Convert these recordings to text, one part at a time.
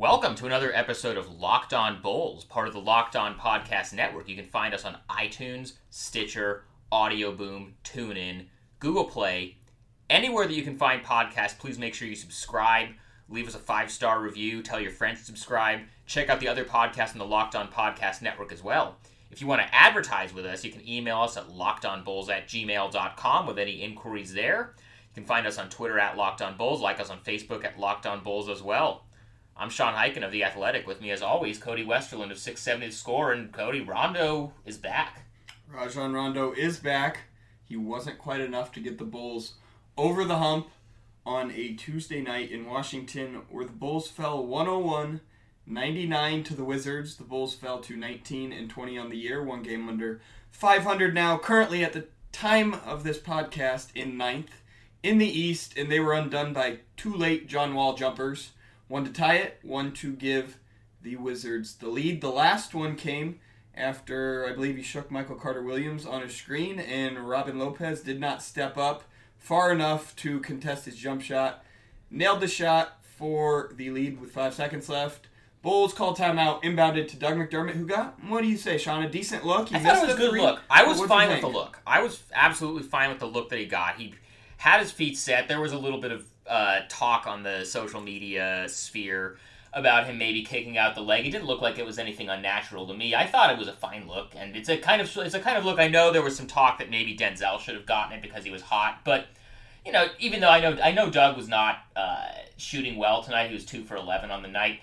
Welcome to another episode of Locked On Bulls, part of the Locked On Podcast Network. You can find us on iTunes, Stitcher, Audio Boom, TuneIn, Google Play, anywhere that you can find podcasts. Please make sure you subscribe, leave us a five star review, tell your friends to subscribe. Check out the other podcasts on the Locked On Podcast Network as well. If you want to advertise with us, you can email us at lockedonbulls at gmail.com with any inquiries there. You can find us on Twitter at Locked On Bulls, like us on Facebook at Locked On Bulls as well. I'm Sean Highkin of The Athletic. With me, as always, Cody Westerlund of 670 Score. And Cody, Rondo is back. Rajon Rondo is back. He wasn't quite enough to get the Bulls over the hump on a Tuesday night in Washington where the Bulls fell 101 99 to the Wizards. The Bulls fell to 19 and 20 on the year, one game under 500 now. Currently, at the time of this podcast, in ninth in the East, and they were undone by two late John Wall jumpers. One to tie it, one to give the Wizards the lead. The last one came after I believe he shook Michael Carter Williams on his screen, and Robin Lopez did not step up far enough to contest his jump shot. Nailed the shot for the lead with five seconds left. Bulls called timeout, inbounded to Doug McDermott, who got what do you say, Sean? A decent look. He I thought it was a good three. look. I was fine with the look. I was absolutely fine with the look that he got. He had his feet set. There was a little bit of uh, talk on the social media sphere about him maybe kicking out the leg. It didn't look like it was anything unnatural to me. I thought it was a fine look, and it's a kind of it's a kind of look. I know there was some talk that maybe Denzel should have gotten it because he was hot, but you know, even though I know I know Doug was not uh, shooting well tonight, he was two for eleven on the night.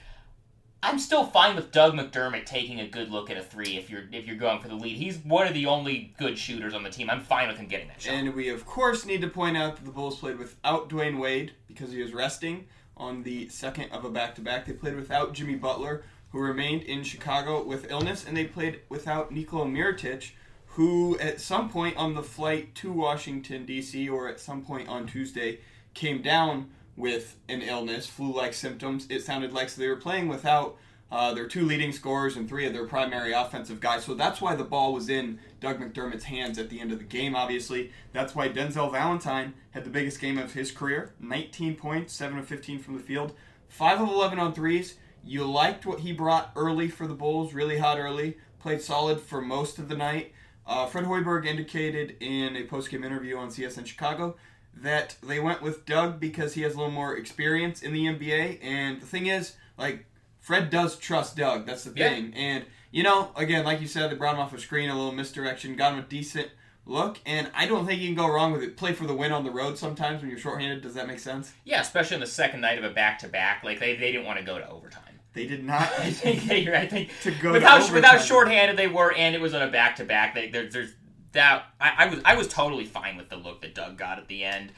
I'm still fine with Doug McDermott taking a good look at a three if you're if you're going for the lead. He's one of the only good shooters on the team. I'm fine with him getting that shot. And we of course need to point out that the Bulls played without Dwyane Wade because he was resting on the second of a back-to-back. They played without Jimmy Butler, who remained in Chicago with illness, and they played without Nikola Mirotic, who at some point on the flight to Washington D.C. or at some point on Tuesday came down with an illness, flu-like symptoms. It sounded like so they were playing without uh, their two leading scorers and three of their primary offensive guys. So that's why the ball was in Doug McDermott's hands at the end of the game. Obviously, that's why Denzel Valentine had the biggest game of his career: 19 points, 7 of 15 from the field, 5 of 11 on threes. You liked what he brought early for the Bulls, really hot early. Played solid for most of the night. Uh, Fred Hoiberg indicated in a post-game interview on CSN Chicago that they went with Doug because he has a little more experience in the NBA. And the thing is, like, Fred does trust Doug. That's the thing. Yeah. And, you know, again, like you said, they brought him off a screen, a little misdirection, got him a decent look. And I don't think you can go wrong with it. Play for the win on the road sometimes when you're shorthanded. Does that make sense? Yeah, especially on the second night of a back to back. Like, they, they didn't want to go to overtime. They did not. I think, I think to go without, without shorthanded they were, and it was on a back to back. There's that I, I was I was totally fine with the look that Doug got at the end.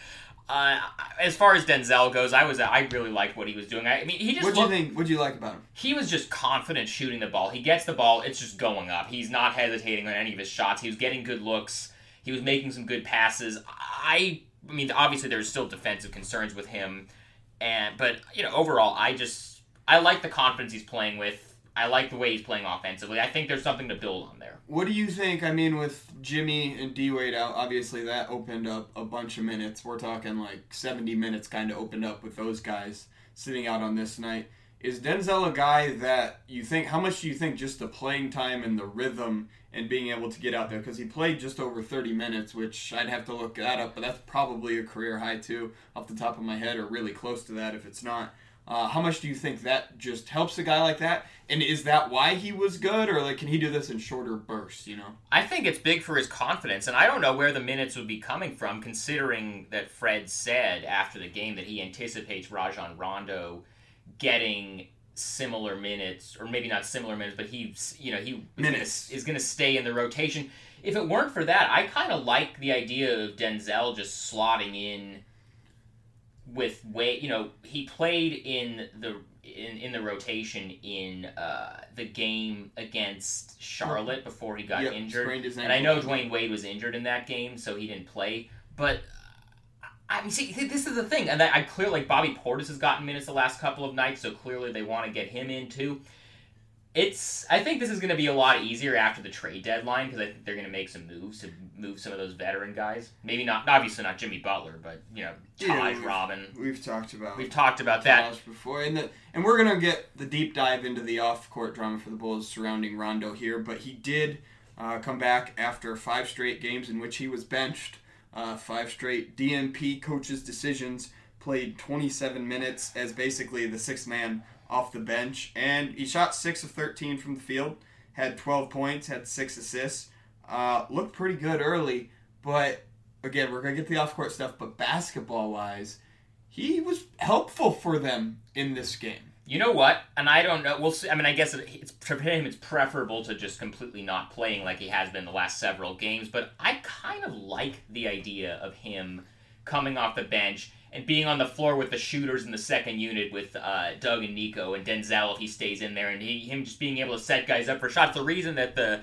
Uh, as far as Denzel goes, I was I really liked what he was doing. I, I mean, he just. What do you think? What do you like about him? He was just confident shooting the ball. He gets the ball, it's just going up. He's not hesitating on any of his shots. He was getting good looks. He was making some good passes. I, I mean, obviously there's still defensive concerns with him, and but you know overall, I just I like the confidence he's playing with. I like the way he's playing offensively. I think there's something to build on there. What do you think? I mean, with Jimmy and D Wade out, obviously that opened up a bunch of minutes. We're talking like 70 minutes kind of opened up with those guys sitting out on this night. Is Denzel a guy that you think, how much do you think just the playing time and the rhythm and being able to get out there? Because he played just over 30 minutes, which I'd have to look that up, but that's probably a career high too, off the top of my head, or really close to that if it's not. Uh, how much do you think that just helps a guy like that? And is that why he was good, or like can he do this in shorter bursts? You know, I think it's big for his confidence, and I don't know where the minutes would be coming from, considering that Fred said after the game that he anticipates Rajon Rondo getting similar minutes, or maybe not similar minutes, but he, you know, he minutes. is going to stay in the rotation. If it weren't for that, I kind of like the idea of Denzel just slotting in with way you know he played in the in, in the rotation in uh, the game against Charlotte before he got yep, injured, and I know Dwyane Wade was injured in that game, so he didn't play. But I mean, see, this is the thing, and I clearly like Bobby Portis has gotten minutes the last couple of nights, so clearly they want to get him in too. It's. I think this is going to be a lot easier after the trade deadline because I think they're going to make some moves to move some of those veteran guys. Maybe not, obviously not Jimmy Butler, but you know, Taj, Yeah, we've- Robin. We've talked about We've talked about that. Before, and the, and we're gonna get the deep dive into the off-court drama for the Bulls surrounding Rondo here. But he did uh, come back after five straight games in which he was benched. Uh, five straight DNP coaches' decisions. Played 27 minutes as basically the sixth man off the bench, and he shot six of 13 from the field. Had 12 points, had six assists. Uh, looked pretty good early, but again, we're gonna get the off-court stuff. But basketball-wise he was helpful for them in this game. You know what? And I don't know. We'll see. I mean, I guess it's for him. It's preferable to just completely not playing like he has been the last several games. But I kind of like the idea of him coming off the bench and being on the floor with the shooters in the second unit with uh, Doug and Nico and Denzel if he stays in there, and he, him just being able to set guys up for shots. The reason that the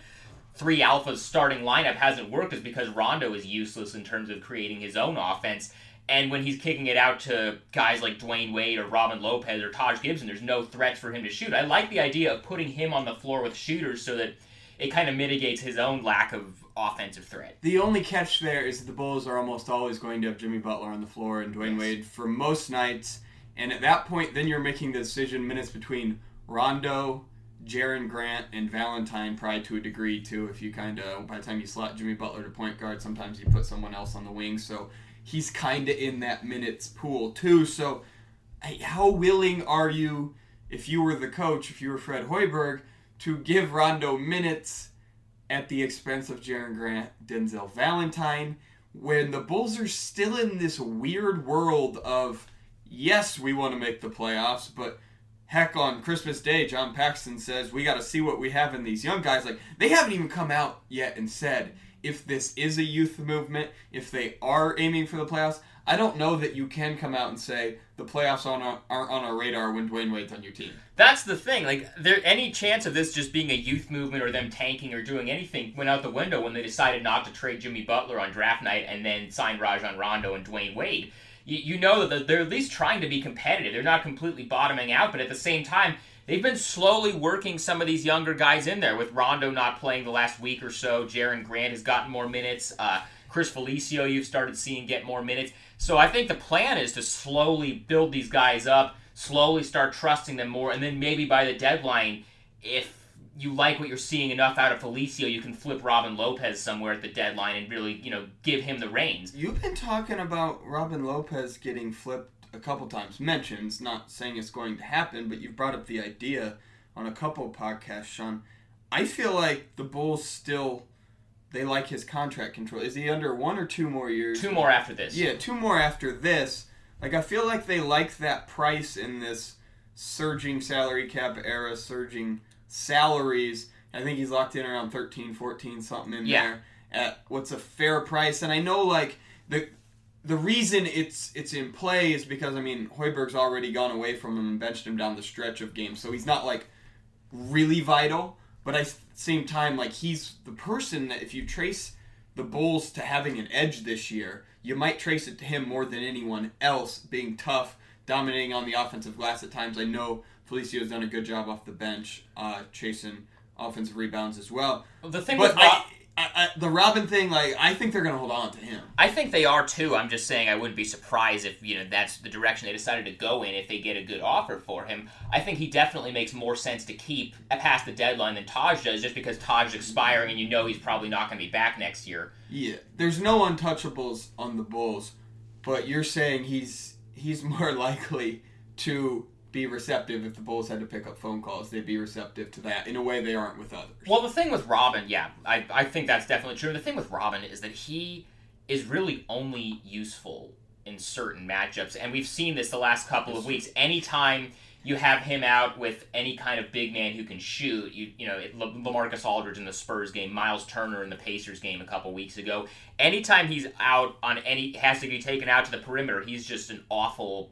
three alphas starting lineup hasn't worked is because Rondo is useless in terms of creating his own offense. And when he's kicking it out to guys like Dwyane Wade or Robin Lopez or Taj Gibson, there's no threats for him to shoot. I like the idea of putting him on the floor with shooters so that it kind of mitigates his own lack of offensive threat. The only catch there is that the Bulls are almost always going to have Jimmy Butler on the floor and Dwyane Yes. Wade for most nights. And at that point, then you're making the decision minutes between Rondo, Jerian Grant, and Valentine, probably to a degree too. If you kind of, by the time you slot Jimmy Butler to point guard, sometimes you put someone else on the wing. So he's kind of in that minutes pool too. So how willing are you, if you were the coach, if you were Fred Hoiberg, to give Rondo minutes at the expense of Jerian Grant, Denzel Valentine, when the Bulls are still in this weird world of yes, we want to make the playoffs, but heck, on Christmas Day, John Paxson says we got to see what we have in these young guys. Like they haven't even come out yet and said if this is a youth movement, if they are aiming for the playoffs. I don't know that you can come out and say the playoffs on our, aren't on our radar when Dwyane Wade's on your team. That's the thing. Like, there any chance of this just being a youth movement or them tanking or doing anything went out the window when they decided not to trade Jimmy Butler on draft night and then sign Rajon Rondo and Dwyane Wade. You, you know that they're at least trying to be competitive. They're not completely bottoming out, but at the same time, they've been slowly working some of these younger guys in there. With Rondo not playing the last week or so, Jerian Grant has gotten more minutes. Uh, Chris Felicio, you've started seeing get more minutes. So I think the plan is to slowly build these guys up, slowly start trusting them more, and then maybe by the deadline, if you like what you're seeing enough out of Felicio, you can flip Robin Lopez somewhere at the deadline and really, you know, give him the reins. You've been talking about Robin Lopez getting flipped a couple times. Mentions, not saying it's going to happen, but you've brought up the idea on a couple podcasts, Sean. I feel like the Bulls still they like his contract control. Is he under one or two more years? Two more after this. Yeah, two more after this. Like I feel like they like that price in this surging salary cap era, surging salaries. I think he's locked in around 13, 14, something in Yeah. there at what's a fair price. And I know like the the reason it's it's in play is because I mean Hoiberg's already gone away from him and benched him down the stretch of games, so he's not like really vital. But at the same time, like he's the person that if you trace the Bulls to having an edge this year, you might trace it to him more than anyone else, being tough, dominating on the offensive glass at times. I know Felicio's done a good job off the bench, uh, chasing offensive rebounds as well. The thing But with I, I, I, the Robin thing, like I think they're gonna hold on to him. I think they are too. I'm just saying I wouldn't be surprised if you know that's the direction they decided to go in if they get a good offer for him. I think he definitely makes more sense to keep past the deadline than Taj does, just because Taj's expiring and you know he's probably not going to be back next year. Yeah, there's no untouchables on the Bulls, but you're saying he's he's more likely to be receptive if the Bulls had to pick up phone calls. They'd be receptive to that in a way they aren't with others. Well, the thing with Robin, yeah, I, I think that's definitely true. The thing with Robin is that he is really only useful in certain matchups, and we've seen this the last couple of weeks. Anytime you have him out with any kind of big man who can shoot, you you know, La- Lamarcus Aldridge in the Spurs game, Miles Turner in the Pacers game a couple weeks ago. Anytime he's out on any has to be taken out to the perimeter, he's just an awful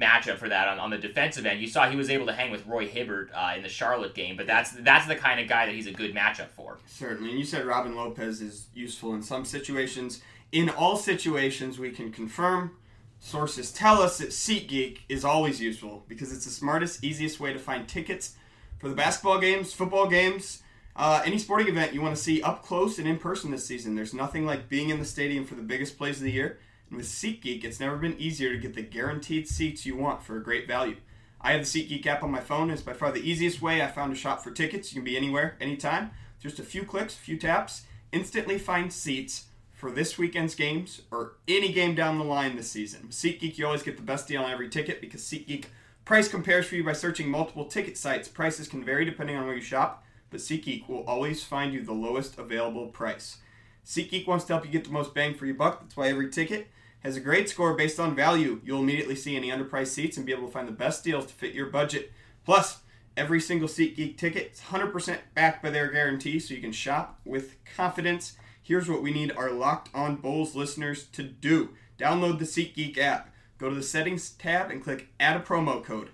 matchup for that on, on the defensive end. You saw he was able to hang with Roy Hibbert uh, in the Charlotte game, but that's that's the kind of guy that he's a good matchup for. Certainly, and you said Robin Lopez is useful in some situations. In all situations, we can confirm. Sources tell us that SeatGeek is always useful because it's the smartest, easiest way to find tickets for the basketball games, football games, uh, any sporting event you want to see up close and in person this season. There's nothing like being in the stadium for the biggest plays of the year. And with SeatGeek, it's never been easier to get the guaranteed seats you want for a great value. I have the SeatGeek app on my phone. It's by far the easiest way I found to shop for tickets. You can be anywhere, anytime. Just a few clicks, a few taps, instantly find seats for this weekend's games or any game down the line this season. With SeatGeek, you always get the best deal on every ticket because SeatGeek price compares for you by searching multiple ticket sites. Prices can vary depending on where you shop, but SeatGeek will always find you the lowest available price. SeatGeek wants to help you get the most bang for your buck. That's why every ticket has a great score based on value. You'll immediately see any underpriced seats and be able to find the best deals to fit your budget. Plus, every single SeatGeek ticket is 100% backed by their guarantee, so you can shop with confidence here's what we need our Locked On Bulls listeners to do. Download the SeatGeek app. Go to the settings tab and click add a promo code.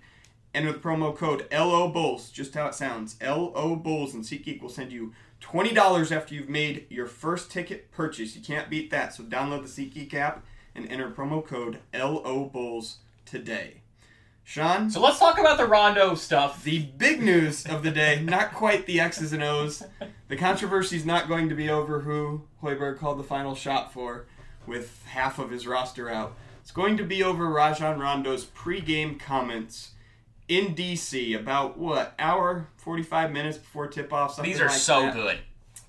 Enter the promo code LO Bulls, just how it sounds. LO Bulls, and SeatGeek will send you $20 after you've made your first ticket purchase. You can't beat that. So download the SeatGeek app and enter promo code LO Bulls today. Sean? So let's talk about the Rondo stuff. The big news of the day, not quite the X's and O's. The controversy is not going to be over who Hoiberg called the final shot for with half of his roster out. It's going to be over Rajon Rondo's pregame comments in DC about what hour, forty five minutes before tip off. These are like so that. good.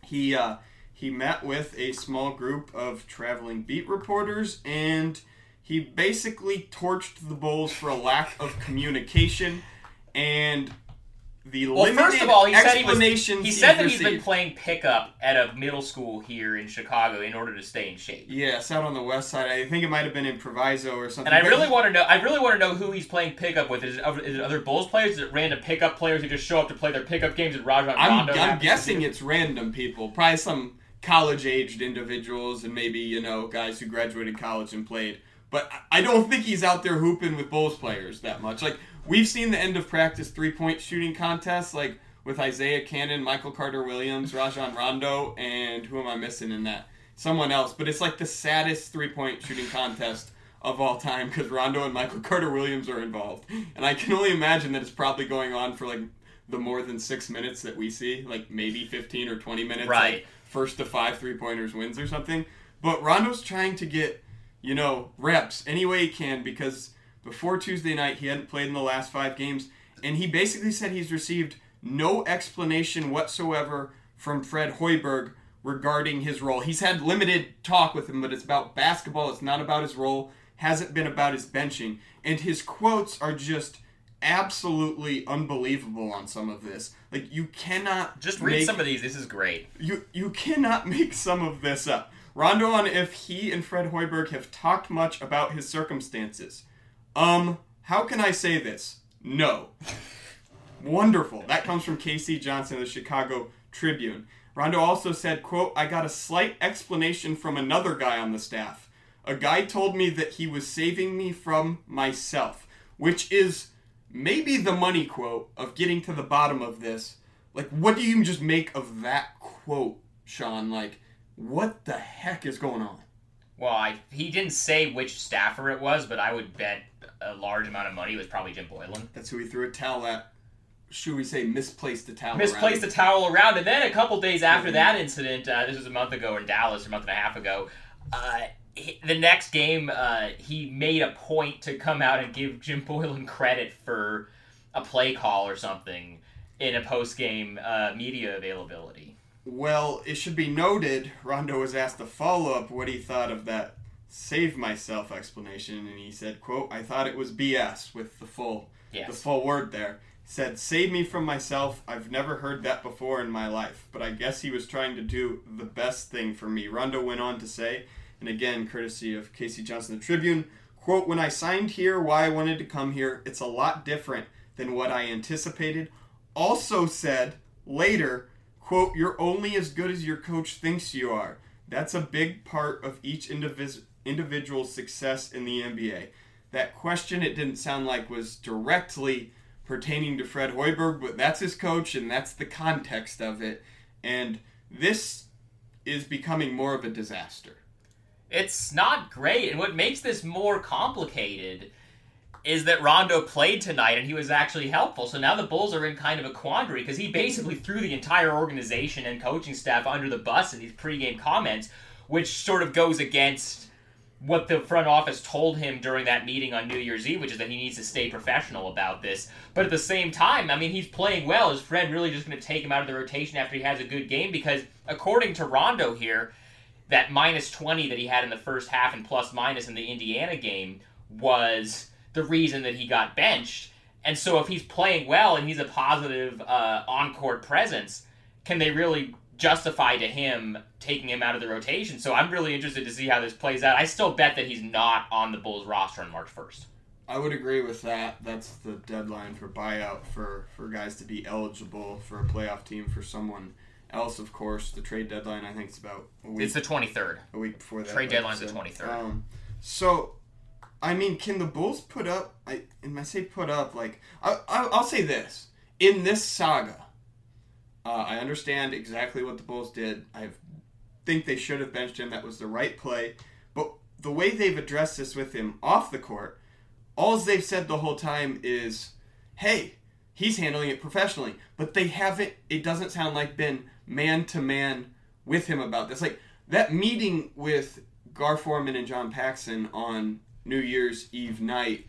He uh, he met with a small group of traveling beat reporters and he basically torched the Bulls for a lack of communication and the Well, first of all, he said he was. He said that he's been playing pickup at a middle school here in Chicago in order to stay in shape. Yes, out on the west side. I think it might have been in Proviso or something. And I really want to know. I really want to know who he's playing pickup with. Is it, other- it other Bulls players? Is it random pickup players who just show up to play their pickup games at Rajon I'm, Rondo? I'm guessing it's random people, probably some college-aged individuals, and maybe you know guys who graduated college and played. But I- don't think he's out there hooping with Bulls players that much. Like we've seen the end of practice three-point shooting contests, like with Isaiah Canaan, Michael Carter Williams, Rajon Rondo, and who am I missing in that? Someone else. But it's like the saddest three-point shooting contest of all time because Rondo and Michael Carter Williams are involved, and I can only imagine that it's probably going on for like the more than six minutes that we see, like maybe 15 or 20 minutes. Right. Like first to five three pointers wins or something. But Rondo's trying to get, you know, reps any way he can because before Tuesday night he hadn't played in the last five games. And he basically said he's received no explanation whatsoever from Fred Hoiberg regarding his role. He's had limited talk with him, but it's about basketball. It's not about his role. Hasn't been about his benching. And his quotes are just absolutely unbelievable on some of this. Like you cannot Just read make- some of these. This is great. you you cannot make some of this up. Rondo on if he and Fred Hoiberg have talked much about his circumstances. Um, how can I say this? No. Wonderful. That comes from K.C. Johnson of the Chicago Tribune. Rondo also said, quote, I got a slight explanation from another guy on the staff. A guy told me that he was saving me from myself, which is maybe the money quote of getting to the bottom of this. Like, what do you just make of that quote, Sean? Like, what the heck is going on? Well, I, he didn't say which staffer it was, but I would bet a large amount of money was probably Jim Boylan. That's who he threw a towel at. Should we say misplaced a towel? misplaced the around. towel around, and then a couple days after Mhm. that incident, uh, this was a month ago in Dallas, or a month and a half ago. Uh, the next game, uh, he made a point to come out and give Jim Boylan credit for a play call or something in a post game uh, media availability. Well, it should be noted, Rondo was asked to follow up what he thought of that save myself explanation, and he said, quote, I thought it was BS with the full the full word there. He said, Save me from myself. I've never heard that before in my life. But I guess he was trying to do the best thing for me. Rondo went on to say, and again, courtesy of K.C. Johnson, the Tribune, quote, When I signed here, why I wanted to come here, it's a lot different than what I anticipated. Also said later, quote, You're only as good as your coach thinks you are. That's a big part of each indivis- individual's success in the NBA. That question, it didn't sound like was directly pertaining to Fred Hoiberg, but that's his coach and that's the context of it. And this is becoming more of a disaster. It's not great, and what makes this more complicated is that Rondo played tonight and he was actually helpful. So now the Bulls are in kind of a quandary because he basically threw the entire organization and coaching staff under the bus in these pregame comments, which sort of goes against what the front office told him during that meeting on New Year's Eve, which is that he needs to stay professional about this. But at the same time, I mean, he's playing well. Is Fred really just going to take him out of the rotation after he has a good game? Because according to Rondo here, that minus 20 that he had in the first half and plus minus in the Indiana game was the reason that he got benched. And so if he's playing well and he's a positive uh, on court presence, can they really justify to him taking him out of the rotation? So I'm really interested to see how this plays out. I still bet that he's not on the Bulls roster on March 1st. I would agree with that. That's the deadline for buyout for, for guys to be eligible for a playoff team for someone else, of course. The trade deadline, I think, it's about a week. It's the 23rd. A week before that. Trade deadline's the 23rd. Um, so, I mean, can the Bulls put up? I and I say put up like I, I I'll say this in this saga. Uh, I understand exactly what the Bulls did. I think they should have benched him. That was the right play. But the way they've addressed this with him off the court, all they've said the whole time is, "Hey, he's handling it professionally." But they haven't. It doesn't sound like been man to man with him about this. Like that meeting with Gar Forman and John Paxson on New Year's Eve night.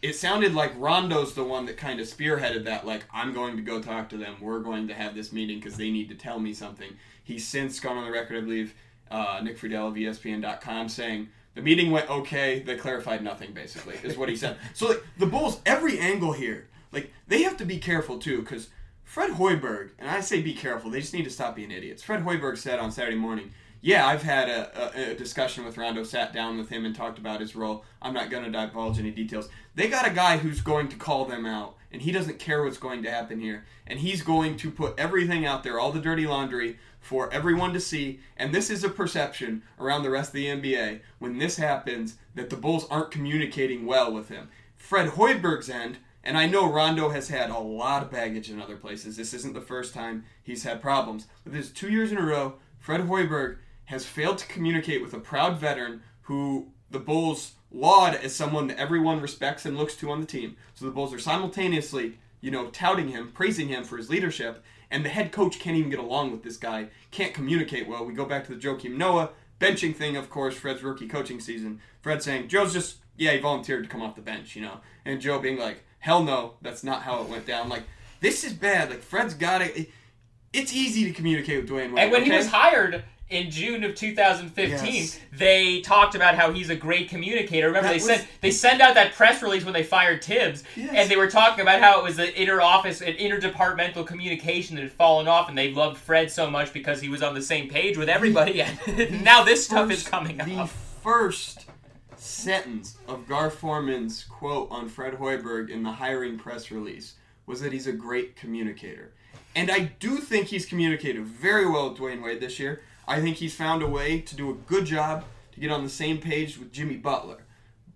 It sounded like Rondo's the one that kind of spearheaded that. Like, I'm going to go talk to them. We're going to have this meeting because they need to tell me something. He's since gone on the record, I believe, uh, Nick Friedell of ESPN.com, saying the meeting went okay. They clarified nothing, basically, is what he said. So, like, the Bulls, every angle here, like, they have to be careful, too, because Fred Hoiberg, and I say be careful, they just need to stop being idiots. Fred Hoiberg said on Saturday morning, yeah, I've had a, a, a, discussion with Rondo, sat down with him and talked about his role. I'm not going to divulge any details. They got a guy who's going to call them out, and he doesn't care what's going to happen here. And he's going to put everything out there, all the dirty laundry, for everyone to see. And this is a perception around the rest of the NBA when this happens that the Bulls aren't communicating well with him. Fred Hoiberg's end, and I know Rondo has had a lot of baggage in other places. This isn't the first time he's had problems. But this is two years in a row, Fred Hoiberg has failed to communicate with a proud veteran who the Bulls laud as someone that everyone respects and looks to on the team. So the Bulls are simultaneously, you know, touting him, praising him for his leadership, and the head coach can't even get along with this guy, can't communicate well. We go back to the Joakim Noah benching thing, of course, Fred's rookie coaching season. Fred saying, Joe's just, yeah, he volunteered to come off the bench, you know, and Joe being like, hell no, that's not how it went down. Like, this is bad. Like, Fred's got it. It's easy to communicate with Dwyane Wade. And when okay? he was hired in June of 2015, Yes. they talked about how he's a great communicator. Remember, That they was- said they sent out that press release when they fired Thibs, Yes. and they were talking about how it was an inter-office, an interdepartmental communication that had fallen off, and they loved Fred so much because he was on the same page with everybody. And now this stuff is first- coming The first sentence of Gar Forman's quote on Fred Hoiberg in the hiring press release was that he's a great communicator. And I do think he's communicated very well with Dwyane Wade this year. I think he's found a way to do a good job to get on the same page with Jimmy Butler.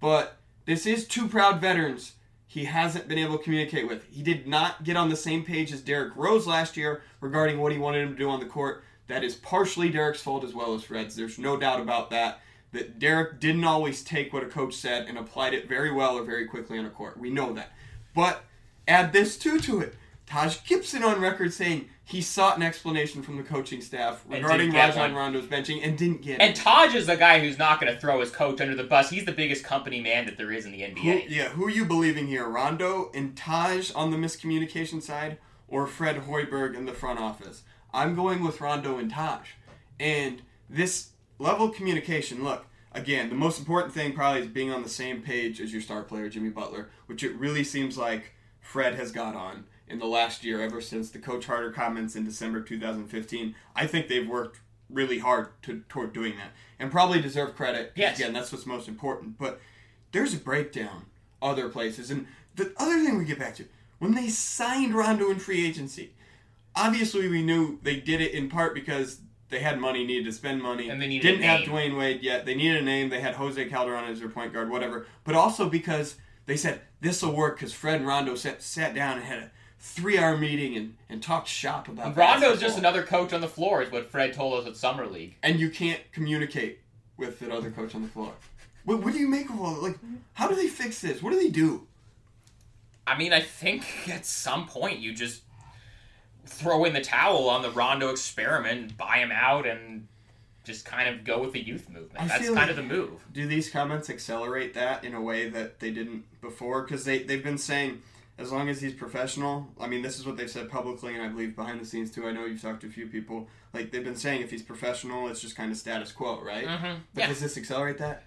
But this is two proud veterans he hasn't been able to communicate with. He did not get on the same page as Derrick Rose last year regarding what he wanted him to do on the court. That is partially Derrick's fault as well as Fred's. There's no doubt about that. That Derrick didn't always take what a coach said and applied it very well or very quickly on a court. We know that. But add this too to it. Taj Gibson on record saying he sought an explanation from the coaching staff regarding Rajon. Rondo's benching and didn't get it. And. Taj is the guy who's not going to throw his coach under the bus. He's the biggest company man that there is in the Who, NBA. yeah, who are you believing here? Rondo and Taj on the miscommunication side, or Fred Hoiberg in the front office? I'm going with Rondo and Taj. And this level of communication, look, again, the most important thing probably is being on the same page as your star player, Jimmy Butler, which it really seems like Fred has got on in the last year, ever since the Coach Harder comments in December 2015. I think they've worked really hard to, toward doing that, and probably deserve credit. Yes. Again, that's what's most important. But there's a breakdown other places. And the other thing we get back to, when they signed Rondo in free agency, obviously we knew they did it in part because they had money, needed to spend money, And they needed didn't have. Dwyane Wade yet. They needed a name. They had Jose Calderon as their point guard, whatever. But also because they said this will work because Fred and Rondo sat, sat down and had a three-hour meeting and, and talked shop about. It. Rondo's just another coach on the floor, is what Fred told us at Summer League. and you can't communicate with that other coach on the floor. What, what do you make of all like? How do they fix this? What do they do? I mean, I think at some point you just throw in the towel on the Rondo experiment, buy him out, and just kind of go with the youth movement. I That's kind like- of the move. Do these comments accelerate that in a way that they didn't before? Because they they've been saying as long as he's professional. I mean, this is what they've said publicly, and I believe behind the scenes too. I know you've talked to a few people. Like they've been saying, if he's professional, it's just kind of status quo, right? Mm-hmm. But Yeah. does this accelerate that?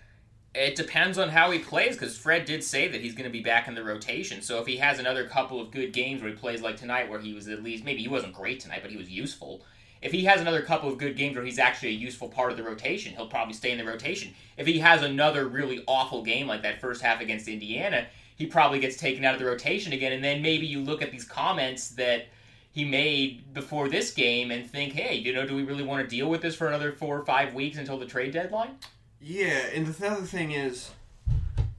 It depends on how he plays because Fred did say that he's going to be back in the rotation. So if he has another couple of good games where he plays like tonight, where he was at least maybe he wasn't great tonight, but he was useful. If he has another couple of good games where he's actually a useful part of the rotation, he'll probably stay in the rotation. If he has another really awful game like that first half against Indiana, he probably gets taken out of the rotation again. And then maybe you look at these comments that he made before this game and think, hey, you know, do we really want to deal with this for another four or five weeks until the trade deadline? Yeah, and the other thing is,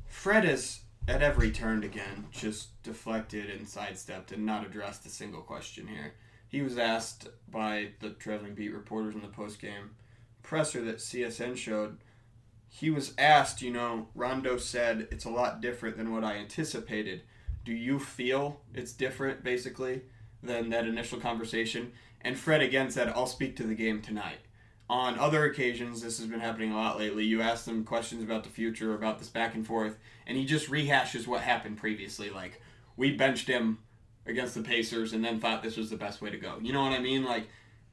Fred has at every turn again just deflected and sidestepped and not addressed a single question here. He was asked by the traveling beat reporters in the postgame presser that CSN showed. He was asked, you know, Rondo said it's a lot different than what I anticipated. Do you feel it's different, basically, than that initial conversation? And Fred again said, I'll speak to the game tonight on other occasions, this has been happening a lot lately. You ask them questions about the future, about this back and forth, and he just rehashes what happened previously. Like, we benched him against the Pacers and then thought this was the best way to go. You know what I mean? Like,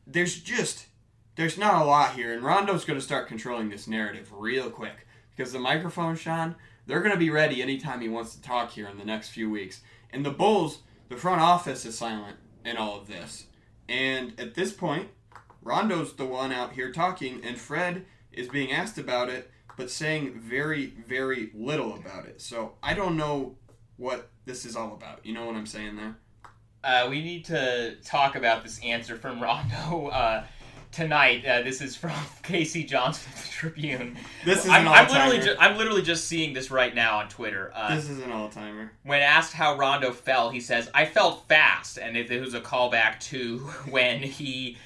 there's just, there's not a lot here, and Rondo's going to start controlling this narrative real quick. Because the microphone, Sean, they're going to be ready anytime he wants to talk here in the next few weeks. And the Bulls, the front office is silent in all of this. And at this point, Rondo's the one out here talking, and Fred is being asked about it, but saying very, very little about it. So I don't know what this is all about. You know what I'm saying there? Uh, we need to talk about this answer from Rondo uh, tonight. Uh, this is from K.C. Johnson of the Tribune. This is I'm, an I'm literally, all-timer. ju- I'm literally just seeing this right now on Twitter. Uh, This is an all timer. when asked how Rondo felt, he says, "I felt fast," and it, it was a callback to when he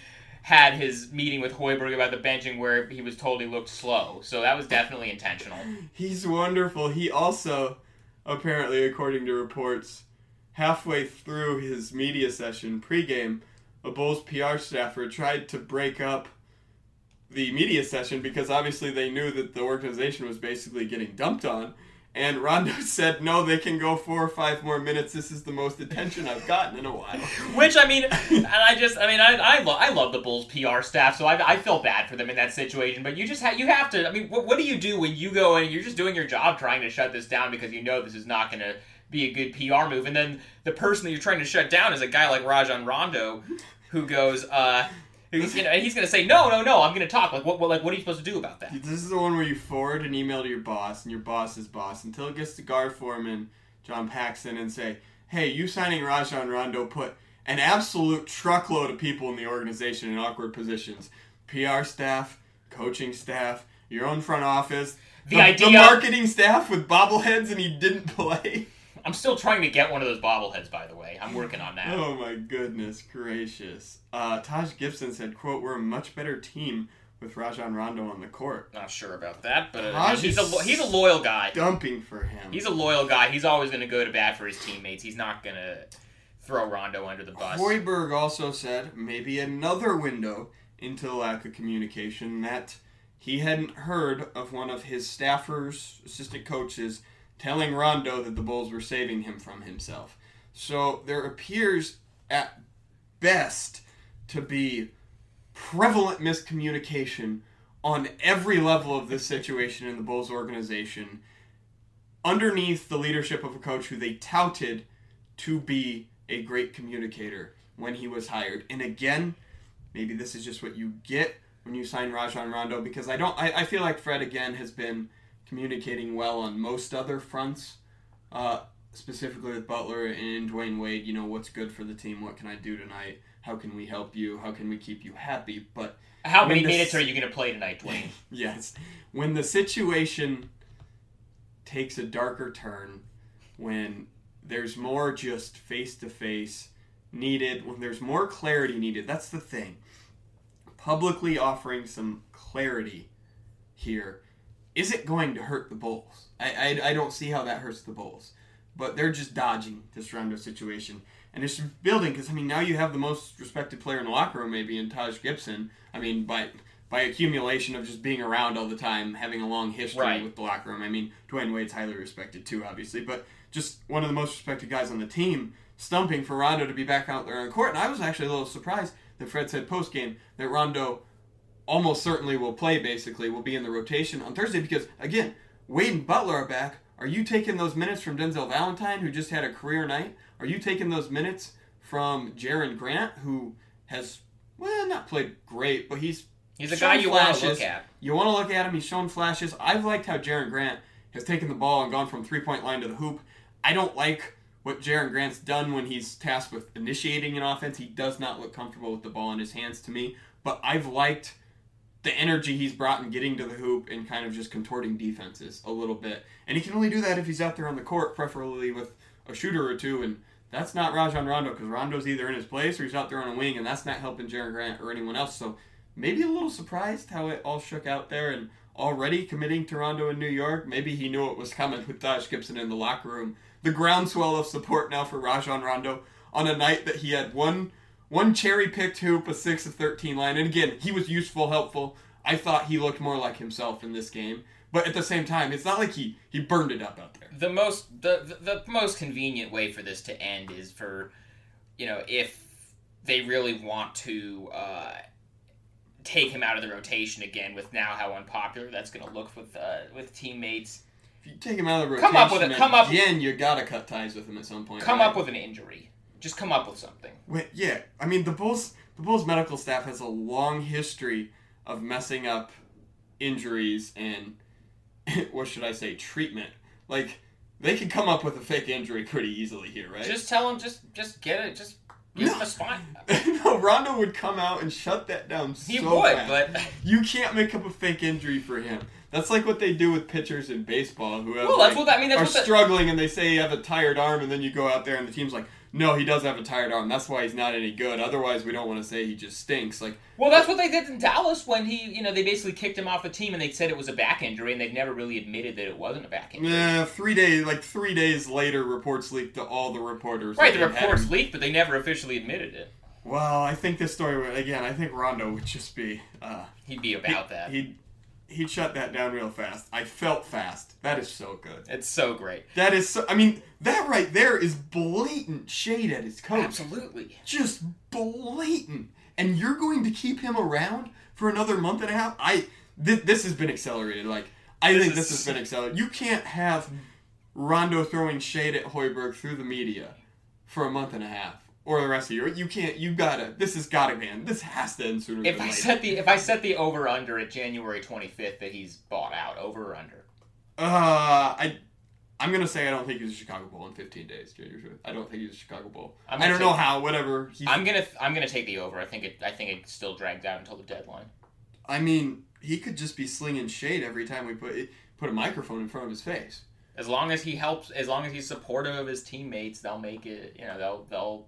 had his meeting with Hoiberg about the benching, where he was told he looked slow. So that was definitely intentional. He's wonderful. He also, apparently, according to reports, halfway through his media session pregame, a Bulls PR staffer tried to break up the media session because obviously they knew that the organization was basically getting dumped on. And Rondo said, "No, they can go four or five more minutes. This is the most attention I've gotten in a while." Which I mean, and I just, I mean, I, I, lo- I love the Bulls PR staff, so I, I feel bad for them in that situation. But you just have, you have to. I mean, what, what do you do when you go and you're just doing your job, trying to shut this down because you know this is not going to be a good PR move, and then the person that you're trying to shut down is a guy like Rajon Rondo, who goes, uh, you know, he's going to say, no, no, no, I'm going to talk. Like, what, what, like, what are you supposed to do about that? This is the one where you forward an email to your boss and your boss's boss until it gets to Gar Forman John Paxson and say, "Hey, you signing Rajon Rondo put an absolute truckload of people in the organization in awkward positions: PR staff, coaching staff, your own front office, The idea- marketing staff with bobbleheads, and he didn't play." I'm still trying to get one of those bobbleheads, by the way. I'm working on that. Oh my goodness gracious! Uh, Taj Gibson said, "quote We're a much better team with Rajon Rondo on the court." Not sure about that, but uh, he's a he's a loyal guy. Dumping for him. He's a loyal guy. He's always going to go to bat for his teammates. He's not going to throw Rondo under the bus. Hoiberg also said maybe another window into the lack of communication that he hadn't heard of one of his staffers, assistant coaches, telling Rondo that the Bulls were saving him from himself. So there appears at best to be prevalent miscommunication on every level of this situation in the Bulls organization underneath the leadership of a coach who they touted to be a great communicator when he was hired. And again, maybe this is just what you get when you sign Rajon Rondo because I don't I, I feel like Fred again has been communicating well on most other fronts. Uh, specifically with Butler and Dwyane Wade, you know, what's good for the team, what can I do tonight? How can we help you? How can we keep you happy? But How many the minutes are you going to play tonight, Dwyane? yes. When the situation takes a darker turn, when there's more just face to face needed, when there's more clarity needed, that's the thing. Publicly offering some clarity here is it going to hurt the Bulls? I, I, I don't see how that hurts the Bulls. But they're just dodging this Rondo situation. And it's building because, I mean, now you have the most respected player in the locker room, maybe, in Taj Gibson. I mean, by by accumulation of just being around all the time, having a long history Right. with the locker room. I mean, Dwyane Wade's highly respected too, obviously, but just one of the most respected guys on the team, stumping for Rondo to be back out there on court. And I was actually a little surprised that Fred said post game that Rondo almost certainly will play. Basically, will be in the rotation on Thursday because again, Wade and Butler are back. Are you taking those minutes from Denzel Valentine, who just had a career night? Are you taking those minutes from Jerian Grant, who has well not played great, but he's He's a guy you want to look at. You want to look at him. He's shown flashes. I've liked how Jerian Grant has taken the ball and gone from three point line to the hoop. I don't like what Jerian Grant's done when he's tasked with initiating an offense. He does not look comfortable with the ball in his hands to me. But I've liked the energy he's brought in getting to the hoop and kind of just contorting defenses a little bit. And he can only do that if he's out there on the court, preferably with a shooter or two. And that's not Rajon Rondo because Rondo's either in his place or he's out there on a wing, and that's not helping Jerian Grant or anyone else. So maybe a little surprised how it all shook out there and already committing to Rondo in New York. Maybe he knew it was coming with Taj Gibson in the locker room. The groundswell of support now for Rajon Rondo on a night that he had one one cherry picked hoop, a six of thirteen line, and again he was useful, helpful. I thought he looked more like himself in this game, but at the same time, it's not like he he burned it up out there. the most the, the the most convenient way for this to end is for you know if they really want to uh, take him out of the rotation again with now how unpopular that's going to look with uh, with teammates If you take him out of the rotation, Come up with it, come up- again. You gotta cut ties with him at some point. come right? up with an injury just come up with something Wait, yeah, I mean the Bulls. The Bulls medical staff has a long history of messing up injuries and what should I say treatment. Like they could come up with a fake injury pretty easily here, right? just tell them. just just get it just give No. him a spot no, Rondo would come out and shut that down. he so would fast. but you can't make up a fake injury for him. That's like what they do with pitchers in baseball who have well that's like, what I mean that's are what the, struggling and they say you have a tired arm, and then you go out there and the team's like, no, he does have a tired arm. That's why he's not any good. Otherwise, we don't want to say he just stinks. Like, Well, that's what they did in Dallas when he, you know, they basically kicked him off the team and they said it was a back injury and they've never really admitted that it wasn't a back injury. Yeah, three days, like three days later, reports leaked to all the reporters. Right, the reports leaked, but they never officially admitted it. Well, I think this story would- again. I think Rondo would just be. Uh, He'd be about that. He'd he'd shut that down real fast. I felt fast. That is so good. It's so great. That is so. I mean, that right there is blatant shade at his coach. Absolutely. just blatant. And you're going to keep him around for another month and a half? I th- this has been accelerated. Like I This think this has been accelerated. You can't have Rondo throwing shade at Hoiberg through the media for a month and a half or the rest of you. You can't. You gotta. This has gotta end. This has to end sooner If than I later. set the if I set the over under at January 25th that he's bought out, over or under. uh, I. I'm gonna say I don't think he's a Chicago Bull in 15 days, January 5th. I don't think he's a Chicago Bull. I'm I don't know how. Whatever. He's, I'm gonna I'm gonna take the over. I think it I think it still drags out until the deadline. I mean, he could just be slinging shade every time we put put a microphone in front of his face. As long as he helps, as long as he's supportive of his teammates, they'll make it. You know, they'll they'll.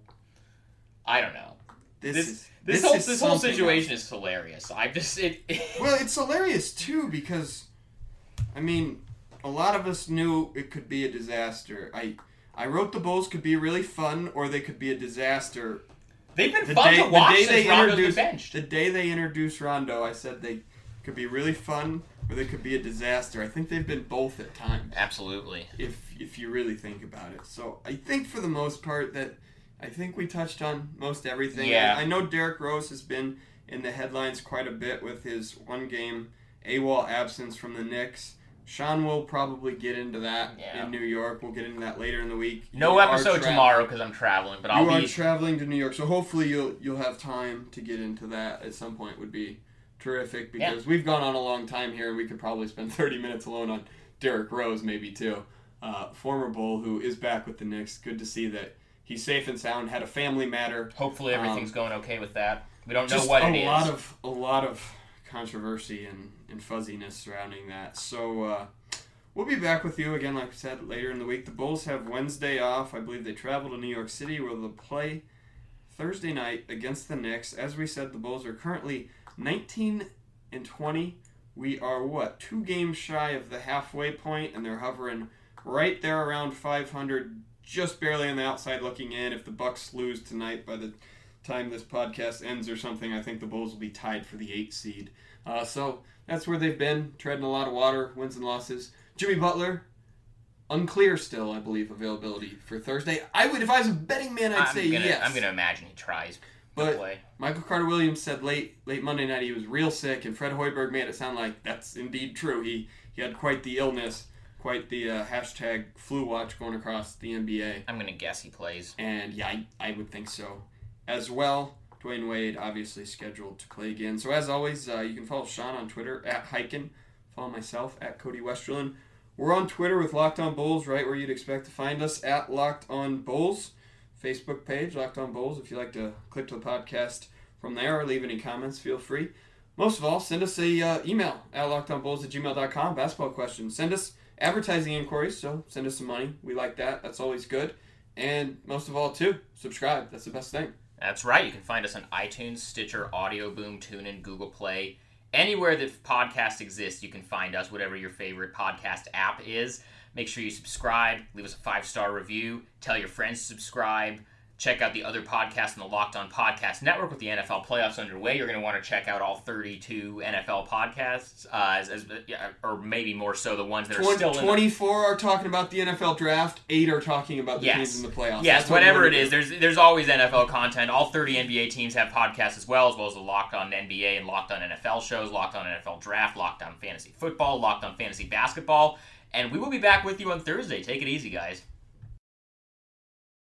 I don't know. This, This is this, whole is this whole situation is hilarious. I just it. else. Well, it's hilarious too because, I mean, a lot of us knew it could be a disaster. I I wrote the Bulls could be really fun or they could be a disaster. they've been The fun day, to watch the day they Rondo's introduced benched. the day they introduced Rondo, I said they could be really fun or they could be a disaster. I think they've been both at times. Absolutely. if if you really think about it. So I think for the most part that I think we touched on most everything. Yeah. I, I know Derrick Rose has been in the headlines quite a bit with his one game AWOL absence from the Knicks. Sean will probably get into that Yeah. in New York. We'll get into that later in the week. No You episode tra- tomorrow because I'm traveling, but I'll you are be. traveling to New York, so hopefully you'll you'll have time to get into that at some point. Would be terrific because we've gone on a long time here, and we could probably spend 30 minutes alone on Derrick Rose, maybe too. Uh, former Bull who is back with the Knicks. Good to see that he's safe and sound. Had a family matter. hopefully everything's going okay with that. We don't know Um, what a it is. lot of a lot of controversy and, and fuzziness surrounding that. So uh, we'll be back with you again, like I said, later in the week. The Bulls have Wednesday off. I believe they travel to New York City where they'll play Thursday night against the Knicks. As we said, the Bulls are currently 19 and 20 We are what two games shy of the halfway point, and they're hovering right there around 500, just barely on the outside looking in. If the Bucks lose tonight, by the time this podcast ends or something, I think the Bulls will be tied for the eight seed. Uh, so that's where they've been, treading a lot of water, wins and losses. Jimmy Butler, unclear still, I believe, availability for Thursday. I would, if I was a betting man, I'd I'm say gonna, yes. I'm gonna imagine he tries But- play. Michael Carter Williams said late late Monday night he was real sick, and Fred Hoiberg made it sound like that's indeed true. He he had quite the illness, quite the uh, hashtag flu watch going across the NBA. I'm gonna guess he plays. And yeah, I, I would think so as well. Dwyane Wade obviously scheduled to play again. So as always, uh, you can follow Sean on Twitter at Highkin. Follow myself at Cody Westerlund. We're on Twitter with Locked On Bulls, right where you'd expect to find us at Locked On Bulls. Facebook page, Locked On Bulls. If you'd like to click to the podcast from there or leave any comments, feel free. Most of all, send us a uh, email at lockedonbulls at gmail.com. Basketball questions. Send us advertising inquiries, so send us some money. We like that. That's always good. And most of all, too, subscribe. That's the best thing. That's right. You can find us on iTunes, Stitcher, Audio Boom, TuneIn, Google Play, anywhere that podcast exists, You can find us, whatever your favorite podcast app is. Make sure you subscribe, leave us a five star review, tell your friends to subscribe. Check out the other podcasts in the Locked On Podcast Network with the NFL playoffs underway. You're going to want to check out all 32 NFL podcasts, uh, as, as, yeah, or maybe more so the ones that are Twen- still in the 24 are talking about the NFL draft, 8 are talking about the Yes. teams in the playoffs. Yes, That's whatever it is, there's there's always NFL content. All 30 NBA teams have podcasts as well, as well as the Locked On NBA and Locked On NFL shows, Locked On NFL Draft, Locked On Fantasy Football, Locked On Fantasy Basketball, and we will be back with you on Thursday. Take it easy, guys.